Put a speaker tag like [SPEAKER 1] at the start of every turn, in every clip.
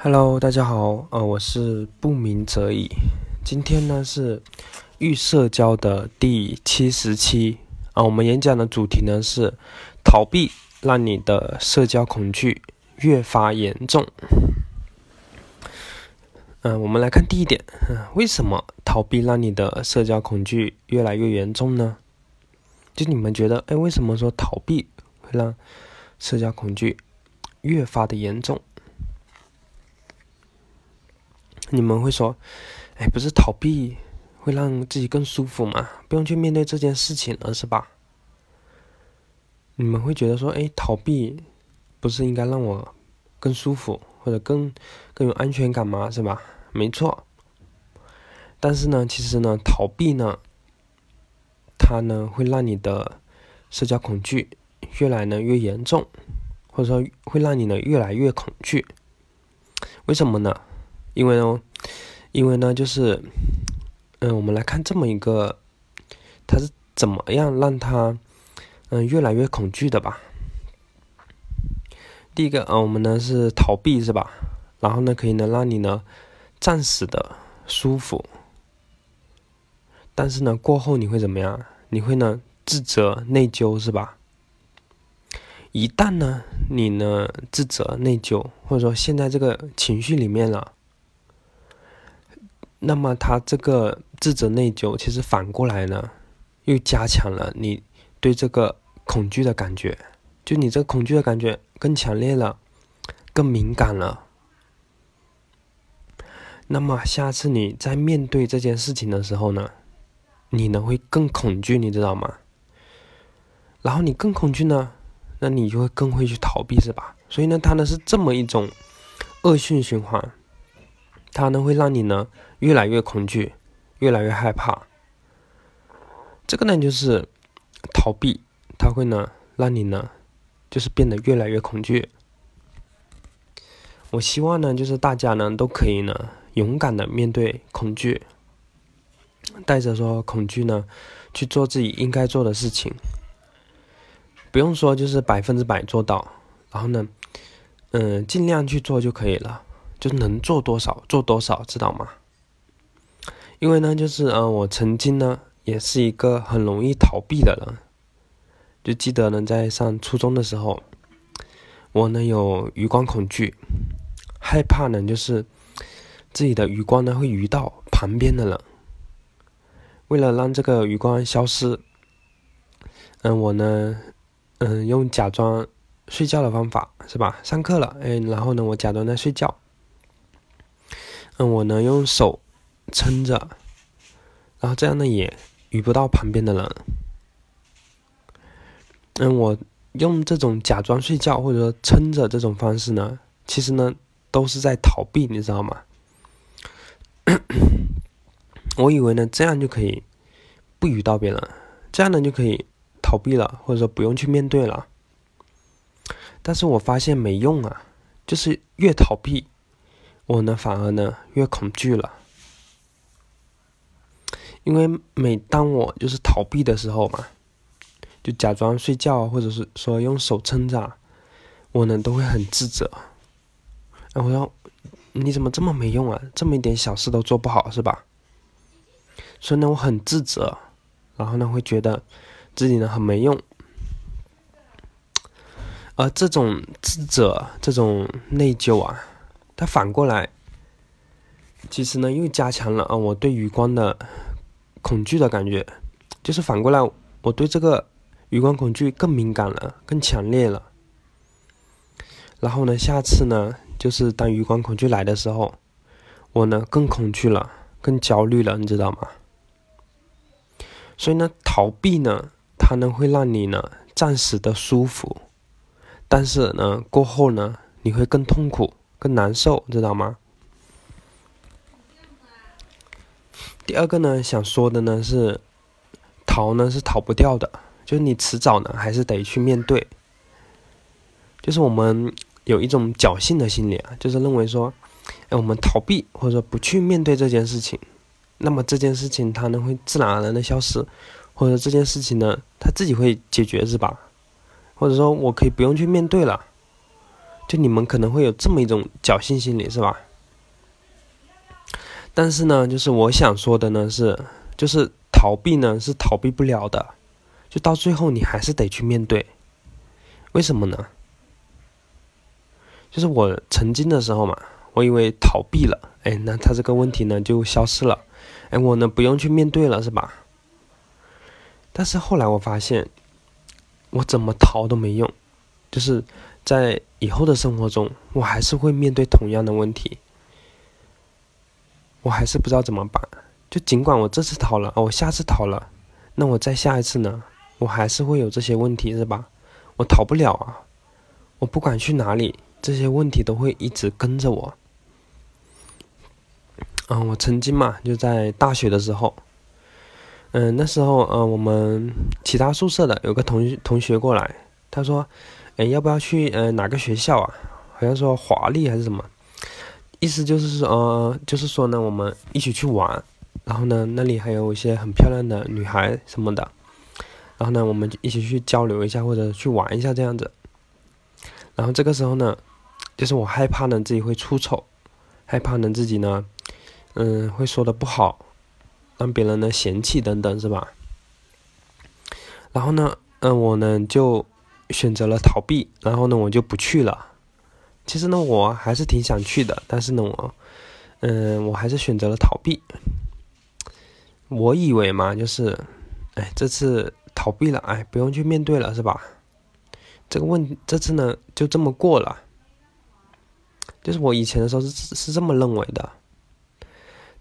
[SPEAKER 1] Hello，大家好，呃，我是不鸣则已。今天呢是预社交的第七十期啊，我们演讲的主题呢是逃避让你的社交恐惧越发严重。嗯，我们来看第一点，为什么逃避让你的社交恐惧越来越严重呢？就你们觉得，哎，为什么说逃避会让社交恐惧越发的严重？你们会说，哎，不是逃避会让自己更舒服吗？不用去面对这件事情了，是吧？你们会觉得说，哎，逃避不是应该让我更舒服或者更更有安全感吗？是吧？没错。但是呢，其实呢，逃避呢，它呢会让你的社交恐惧越来呢越严重，或者说会让你呢越来越恐惧。为什么呢？因为呢，因为呢，就是，嗯，我们来看这么一个，他是怎么样让他，嗯，越来越恐惧的吧。第一个，嗯，我们呢是逃避，是吧？然后呢，可以呢让你呢暂时的舒服，但是呢过后你会怎么样？你会呢自责内疚，是吧？一旦呢你呢自责内疚，或者说现在这个情绪里面了。那么他这个自责内疚，其实反过来呢，又加强了你对这个恐惧的感觉，就你这个恐惧的感觉更强烈了，更敏感了。那么下次你在面对这件事情的时候呢，你呢会更恐惧，你知道吗？然后你更恐惧呢，那你就会更会去逃避，是吧？所以呢，它呢是这么一种恶性循环。它呢会让你呢越来越恐惧，越来越害怕。这个呢就是逃避，它会呢让你呢就是变得越来越恐惧。我希望呢就是大家呢都可以呢勇敢的面对恐惧，带着说恐惧呢去做自己应该做的事情。不用说就是百分之百做到，然后呢嗯尽量去做就可以了。就能做多少做多少，知道吗？因为呢，就是呃，我曾经呢也是一个很容易逃避的人。就记得呢，在上初中的时候，我呢有余光恐惧，害怕呢就是自己的余光呢会余到旁边的人。为了让这个余光消失，嗯，我呢嗯用假装睡觉的方法，是吧？上课了，哎，然后呢我假装在睡觉。嗯，我呢用手撑着，然后这样呢也遇不到旁边的人。嗯，我用这种假装睡觉或者说撑着这种方式呢，其实呢都是在逃避，你知道吗？我以为呢这样就可以不遇到别人，这样呢就可以逃避了，或者说不用去面对了。但是我发现没用啊，就是越逃避。我呢，反而呢越恐惧了，因为每当我就是逃避的时候嘛，就假装睡觉，或者是说用手撑着，我呢都会很自责。然后我说：“你怎么这么没用啊？这么一点小事都做不好，是吧？”所以呢，我很自责，然后呢会觉得自己呢很没用。而这种自责、这种内疚啊。它反过来，其实呢又加强了啊我对余光的恐惧的感觉，就是反过来我对这个余光恐惧更敏感了，更强烈了。然后呢，下次呢，就是当余光恐惧来的时候，我呢更恐惧了，更焦虑了，你知道吗？所以呢，逃避呢，它呢会让你呢暂时的舒服，但是呢过后呢你会更痛苦。更难受，知道吗？第二个呢，想说的呢是，逃呢是逃不掉的，就是你迟早呢还是得去面对。就是我们有一种侥幸的心理啊，就是认为说，哎，我们逃避或者说不去面对这件事情，那么这件事情它呢会自然而然的消失，或者这件事情呢它自己会解决，是吧？或者说我可以不用去面对了。就你们可能会有这么一种侥幸心理，是吧？但是呢，就是我想说的呢是，就是逃避呢是逃避不了的，就到最后你还是得去面对。为什么呢？就是我曾经的时候嘛，我以为逃避了，哎，那他这个问题呢就消失了，哎，我呢不用去面对了，是吧？但是后来我发现，我怎么逃都没用，就是在以后的生活中，我还是会面对同样的问题。我还是不知道怎么办，就尽管我这次逃了，我下次逃了，那我再下一次呢，我还是会有这些问题，是吧？我逃不了啊，我不管去哪里，这些问题都会一直跟着我。嗯，我曾经嘛，就在大学的时候，嗯，那时候呃，我们其他宿舍的有个同同学过来，他说，哎，要不要去呃哪个学校啊？好像说华丽还是什么。意思就是说，呃，就是说呢，我们一起去玩，然后呢，那里还有一些很漂亮的女孩什么的，然后呢，我们一起去交流一下或者去玩一下这样子。然后这个时候呢，就是我害怕呢自己会出丑，害怕呢自己呢，嗯，会说的不好，让别人呢嫌弃等等，是吧？然后呢，嗯，我呢就选择了逃避，然后呢我就不去了。其实呢，我还是挺想去的，但是呢，我，嗯，我还是选择了逃避。我以为嘛，就是，哎，这次逃避了，哎，不用去面对了，是吧？这个问这次呢，就这么过了。就是我以前的时候是是这么认为的，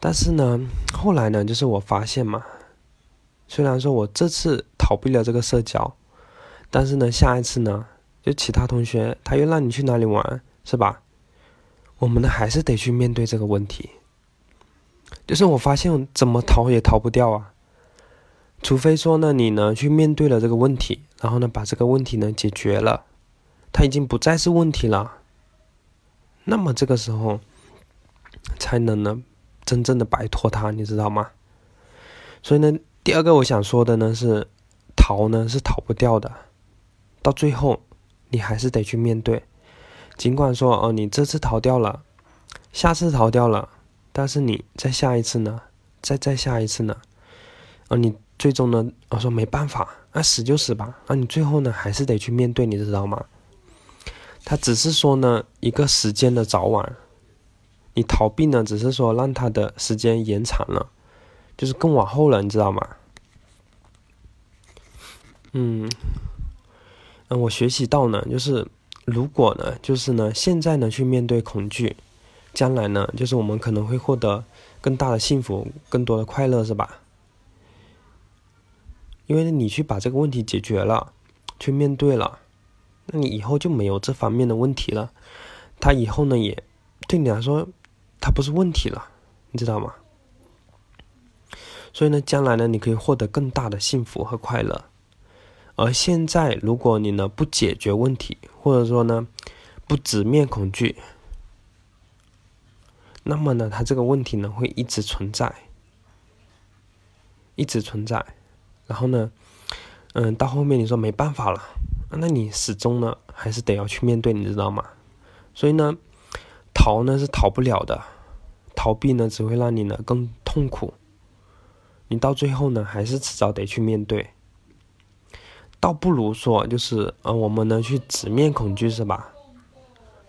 [SPEAKER 1] 但是呢，后来呢，就是我发现嘛，虽然说我这次逃避了这个社交，但是呢，下一次呢，就其他同学他又让你去哪里玩。是吧？我们呢还是得去面对这个问题。就是我发现怎么逃也逃不掉啊，除非说呢你呢去面对了这个问题，然后呢把这个问题呢解决了，它已经不再是问题了。那么这个时候才能呢真正的摆脱它，你知道吗？所以呢，第二个我想说的呢是，逃呢是逃不掉的，到最后你还是得去面对。尽管说哦，你这次逃掉了，下次逃掉了，但是你再下一次呢，再再下一次呢，哦，你最终呢，我说没办法，那死就死吧，啊，你最后呢还是得去面对，你知道吗？他只是说呢一个时间的早晚，你逃避呢只是说让他的时间延长了，就是更往后了，你知道吗？嗯，嗯，我学习到呢就是。如果呢，就是呢，现在呢去面对恐惧，将来呢，就是我们可能会获得更大的幸福、更多的快乐，是吧？因为你去把这个问题解决了，去面对了，那你以后就没有这方面的问题了。他以后呢，也对你来说，他不是问题了，你知道吗？所以呢，将来呢，你可以获得更大的幸福和快乐。而现在，如果你呢不解决问题，或者说呢不直面恐惧，那么呢，它这个问题呢会一直存在，一直存在。然后呢，嗯，到后面你说没办法了，那你始终呢还是得要去面对，你知道吗？所以呢，逃呢是逃不了的，逃避呢只会让你呢更痛苦。你到最后呢，还是迟早得去面对。倒不如说，就是呃，我们呢去直面恐惧是吧？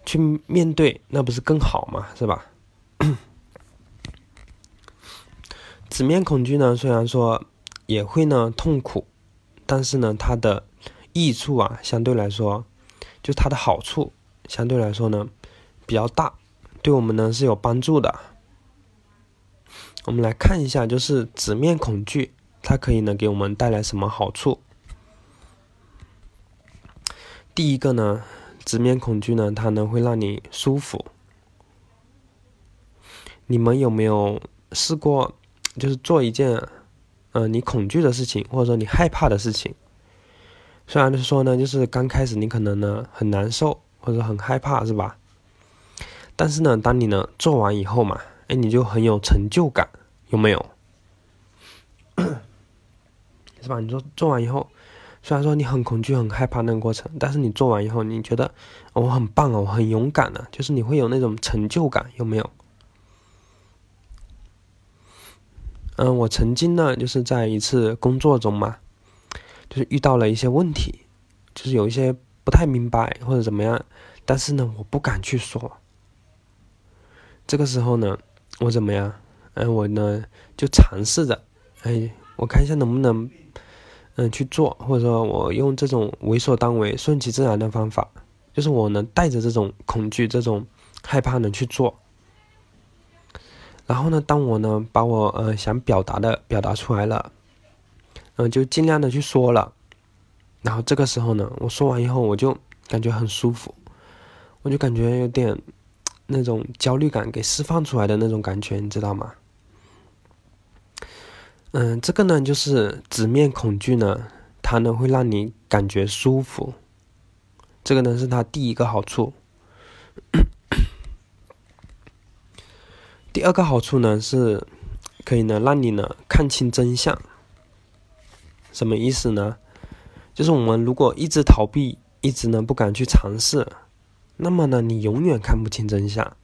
[SPEAKER 1] 去面对，那不是更好吗？是吧？直面恐惧呢，虽然说也会呢痛苦，但是呢，它的益处啊，相对来说，就它的好处相对来说呢比较大，对我们呢是有帮助的。我们来看一下，就是直面恐惧，它可以呢给我们带来什么好处？第一个呢，直面恐惧呢，它呢会让你舒服。你们有没有试过，就是做一件，呃，你恐惧的事情，或者说你害怕的事情？虽然说呢，就是刚开始你可能呢很难受，或者很害怕，是吧？但是呢，当你呢做完以后嘛，哎，你就很有成就感，有没有？是吧？你说做完以后。虽然说你很恐惧、很害怕那个过程，但是你做完以后，你觉得我很棒哦，我很勇敢的，就是你会有那种成就感，有没有？嗯，我曾经呢，就是在一次工作中嘛，就是遇到了一些问题，就是有一些不太明白或者怎么样，但是呢，我不敢去说。这个时候呢，我怎么样？嗯，我呢就尝试着，哎，我看一下能不能，嗯，去做，或者说我用这种为所当为、顺其自然的方法，就是我能带着这种恐惧、这种害怕呢去做。然后呢，当我呢把我呃想表达的表达出来了，嗯，就尽量的去说了。然后这个时候呢，我说完以后，我就感觉很舒服，我就感觉有点那种焦虑感给释放出来的那种感觉，你知道吗？嗯，这个呢就是直面恐惧呢，它呢会让你感觉舒服，这个呢是它第一个好处。第二个好处呢是，可以呢让你呢看清真相。什么意思呢？就是我们如果一直逃避，一直呢不敢去尝试，那么呢你永远看不清真相。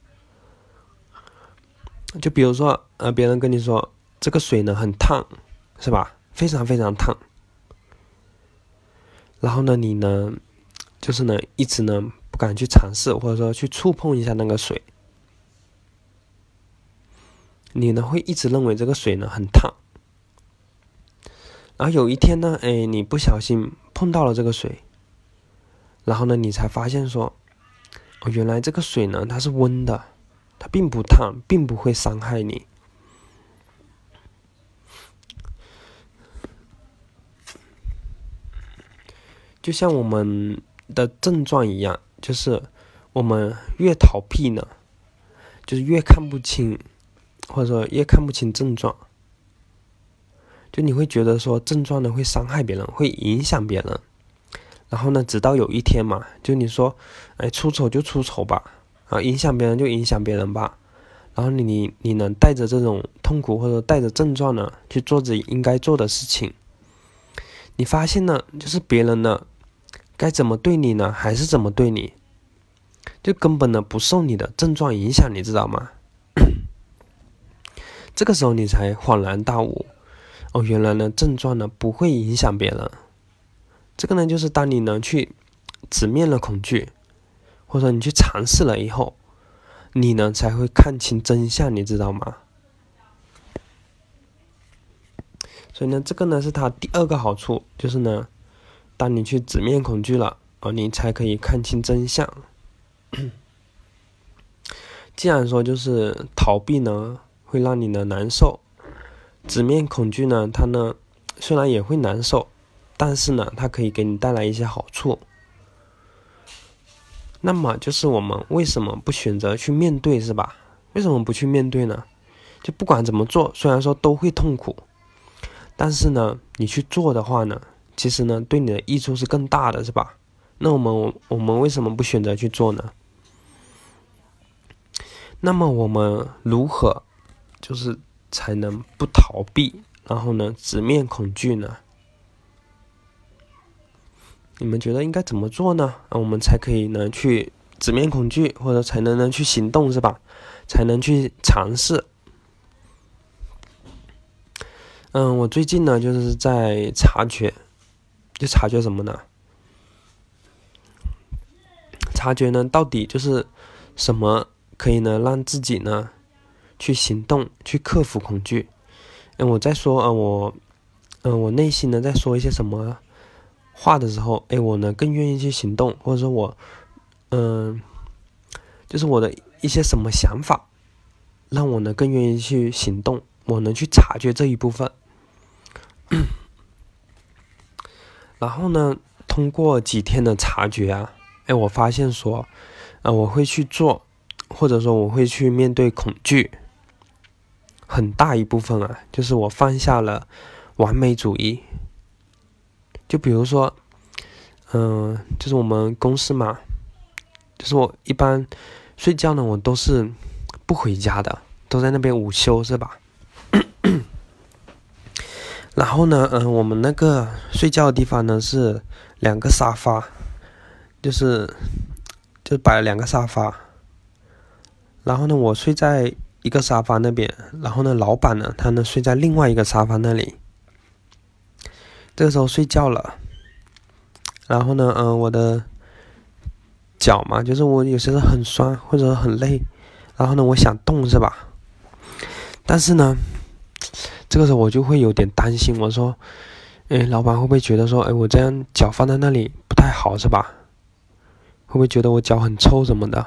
[SPEAKER 1] 就比如说，呃，别人跟你说这个水呢很烫，是吧？非常非常烫。然后呢，你呢，就是呢一直呢不敢去尝试，或者说去触碰一下那个水。你呢会一直认为这个水呢很烫，然后有一天呢，哎，你不小心碰到了这个水，然后呢，你才发现说，哦，原来这个水呢它是温的，它并不烫，并不会伤害你。就像我们的症状一样，就是我们越逃避呢，就是越看不清。或者说越看不清症状，就你会觉得说症状呢会伤害别人，会影响别人。然后呢，直到有一天嘛，就你说，哎，出丑就出丑吧，啊，影响别人就影响别人吧。然后你你你能带着这种痛苦或者带着症状呢去做自己应该做的事情，你发现呢，就是别人呢该怎么对你呢，还是怎么对你，就根本呢不受你的症状影响，你知道吗？这个时候你才恍然大悟，哦，原来呢症状呢不会影响别人。这个呢就是当你呢去直面了恐惧，或者你去尝试了以后，你呢才会看清真相，你知道吗？所以呢这个呢是它第二个好处，就是呢，当你去直面恐惧了，哦，你才可以看清真相。既然说就是逃避呢。会让你呢难受，直面恐惧呢，它呢虽然也会难受，但是呢，它可以给你带来一些好处。那么就是我们为什么不选择去面对，是吧？为什么不去面对呢？就不管怎么做，虽然说都会痛苦，但是呢，你去做的话呢，其实呢，对你的益处是更大的，是吧？那我们我们为什么不选择去做呢？那么我们如何？就是才能不逃避，然后呢，直面恐惧呢？你们觉得应该怎么做呢？啊，我们才可以呢去直面恐惧，或者才能呢去行动，是吧？才能去尝试。嗯，我最近呢就是在察觉，就察觉什么呢？察觉呢到底就是什么可以呢让自己呢？去行动，去克服恐惧。嗯，我在说啊，我，嗯，我内心呢在说一些什么话的时候，哎，我呢更愿意去行动，或者说我，嗯，就是我的一些什么想法，让我呢更愿意去行动，我能去察觉这一部分。然后呢，通过几天的察觉啊，哎，我发现说，啊，我会去做，或者说我会去面对恐惧。很大一部分啊，就是我放下了完美主义。就比如说，嗯，就是我们公司嘛，就是我一般睡觉呢，我都是不回家的，都在那边午休，是吧？然后呢，嗯，我们那个睡觉的地方呢是两个沙发，就是就摆了两个沙发。然后呢，我睡在一个沙发那边，然后呢，老板呢，他呢睡在另外一个沙发那里。这个时候睡觉了，然后呢，嗯，我的脚嘛，就是我有些时候很酸或者很累，然后呢，我想动是吧？但是呢。这个时候我就会有点担心，我说：“哎，老板会不会觉得说，哎，我这样脚放在那里不太好，是吧？会不会觉得我脚很臭什么的？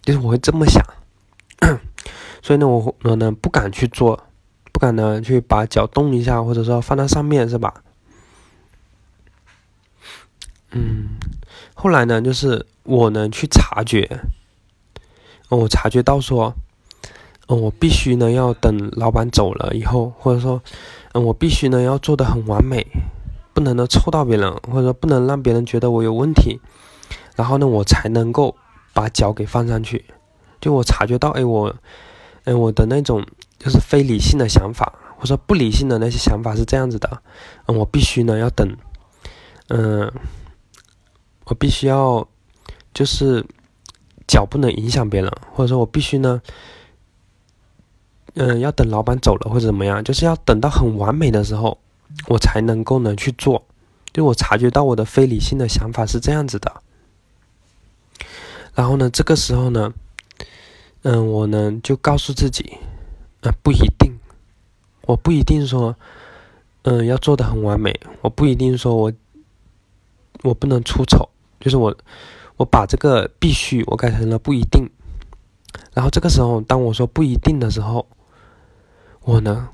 [SPEAKER 1] 就是我会这么想，所以呢，我我呢不敢去做，不敢呢去把脚动一下，或者说放在上面，是吧？嗯，后来呢，就是我呢去察觉，我察觉到说。”嗯，我必须呢要等老板走了以后，或者说，嗯，我必须呢要做的很完美，不能呢臭到别人，或者说不能让别人觉得我有问题，然后呢我才能够把脚给放上去。就我察觉到，哎，我，哎，我的那种就是非理性的想法，或者说不理性的那些想法是这样子的，嗯，我必须呢要等，嗯，我必须要就是脚不能影响别人，或者说我必须呢。嗯，要等老板走了或者怎么样，就是要等到很完美的时候，我才能够呢去做。就我察觉到我的非理性的想法是这样子的。然后呢，这个时候呢，嗯，我呢就告诉自己，啊，不一定，我不一定说，嗯，要做的很完美，我不一定说我，我不能出丑，就是我，我把这个必须我改成了不一定。然后这个时候，当我说不一定的时候，我呢，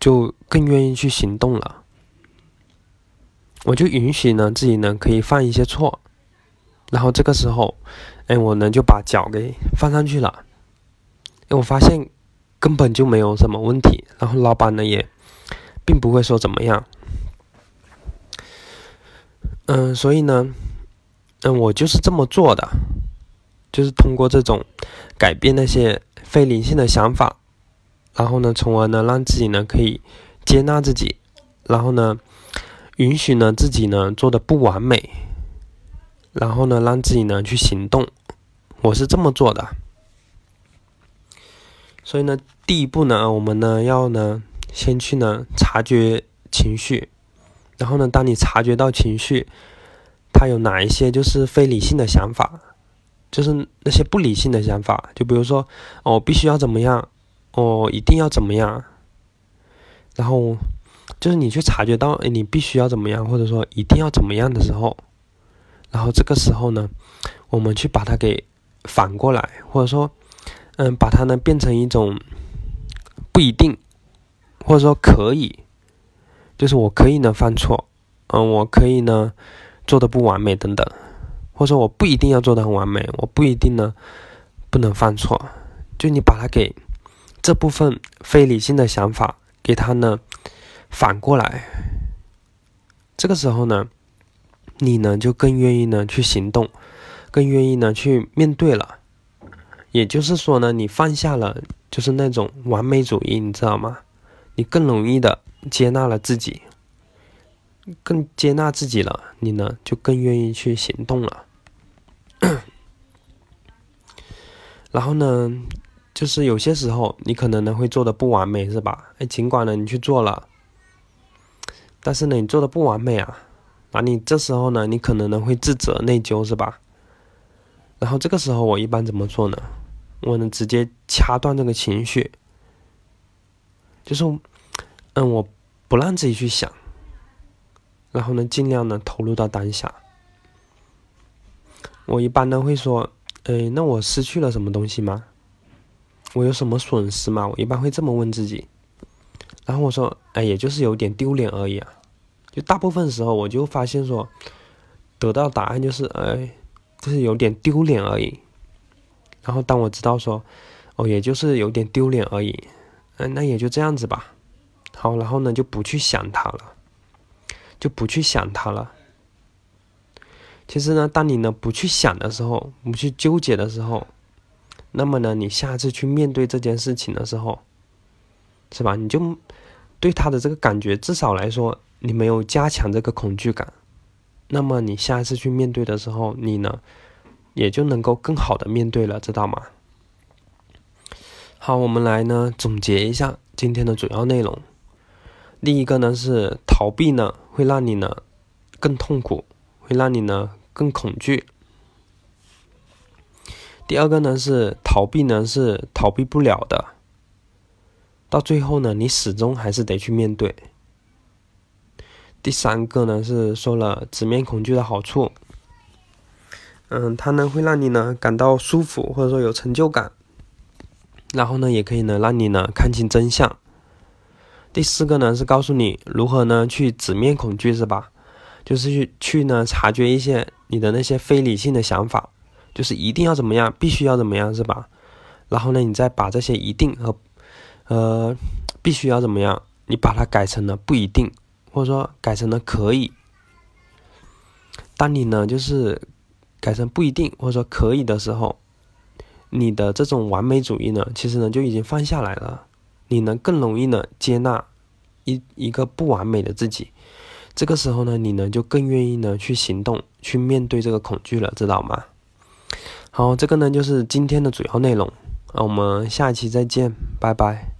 [SPEAKER 1] 就更愿意去行动了。我就允许呢自己呢可以犯一些错，然后这个时候，哎，我呢就把脚给放上去了。哎，我发现根本就没有什么问题，然后老板呢也并不会说怎么样。嗯，所以呢，嗯，我就是这么做的，就是通过这种改变那些非理性的想法。然后呢，从而呢，让自己呢可以接纳自己，然后呢，允许呢自己呢做的不完美，然后呢，让自己呢去行动。我是这么做的。所以呢，第一步呢，我们呢要呢先去呢察觉情绪，然后呢，当你察觉到情绪，它有哪一些就是非理性的想法，就是那些不理性的想法，就比如说，哦，我必须要怎么样。哦，一定要怎么样？然后就是你去察觉到，哎，你必须要怎么样，或者说一定要怎么样的时候，然后这个时候呢，我们去把它给反过来，或者说，嗯，把它呢变成一种不一定，或者说可以，就是我可以呢犯错，嗯，我可以呢做的不完美等等，或者说我不一定要做的很完美，我不一定呢不能犯错，就你把它给。这部分非理性的想法，给他呢反过来，这个时候呢，你呢就更愿意呢去行动，更愿意呢去面对了。也就是说呢，你放下了就是那种完美主义，你知道吗？你更容易的接纳了自己，更接纳自己了，你呢就更愿意去行动了。然后呢？就是有些时候你可能呢会做的不完美，是吧？哎，尽管呢你去做了，但是呢你做的不完美啊，那你这时候呢你可能呢会自责内疚，是吧？然后这个时候我一般怎么做呢？我能直接掐断这个情绪，就是嗯我不让自己去想，然后呢尽量呢投入到当下。我一般呢会说，哎，那我失去了什么东西吗？我有什么损失吗？我一般会这么问自己，然后我说，哎，也就是有点丢脸而已啊。就大部分时候，我就发现说，得到答案就是，哎，就是有点丢脸而已。然后当我知道说，哦，也就是有点丢脸而已，嗯，那也就这样子吧。好，然后呢，就不去想它了，就不去想它了。其实呢，当你呢不去想的时候，不去纠结的时候。那么呢，你下次去面对这件事情的时候，是吧？你就对他的这个感觉，至少来说，你没有加强这个恐惧感，那么你下次去面对的时候，你呢，也就能够更好的面对了，知道吗？好，我们来呢总结一下今天的主要内容。第一个呢是逃避呢会让你呢更痛苦，会让你呢更恐惧。第二个呢是逃避呢是逃避不了的，到最后呢你始终还是得去面对。第三个呢是说了直面恐惧的好处，嗯，它呢会让你呢感到舒服或者说有成就感。然后呢，也可以呢，让你呢看清真相。第四个呢，是告诉你如何呢去直面恐惧，是吧？就是去去呢察觉一些你的那些非理性的想法，就是一定要怎么样，必须要怎么样，是吧？然后呢，你再把这些一定和呃必须要怎么样，你把它改成了不一定，或者说改成了可以。当你呢就是改成不一定或者说可以的时候。你的这种完美主义呢，其实呢就已经放下来了，你能更容易呢接纳一一个不完美的自己，这个时候呢，你呢就更愿意呢去行动，去面对这个恐惧了，知道吗？好，这个呢就是今天的主要内容，那我们下期再见，拜拜。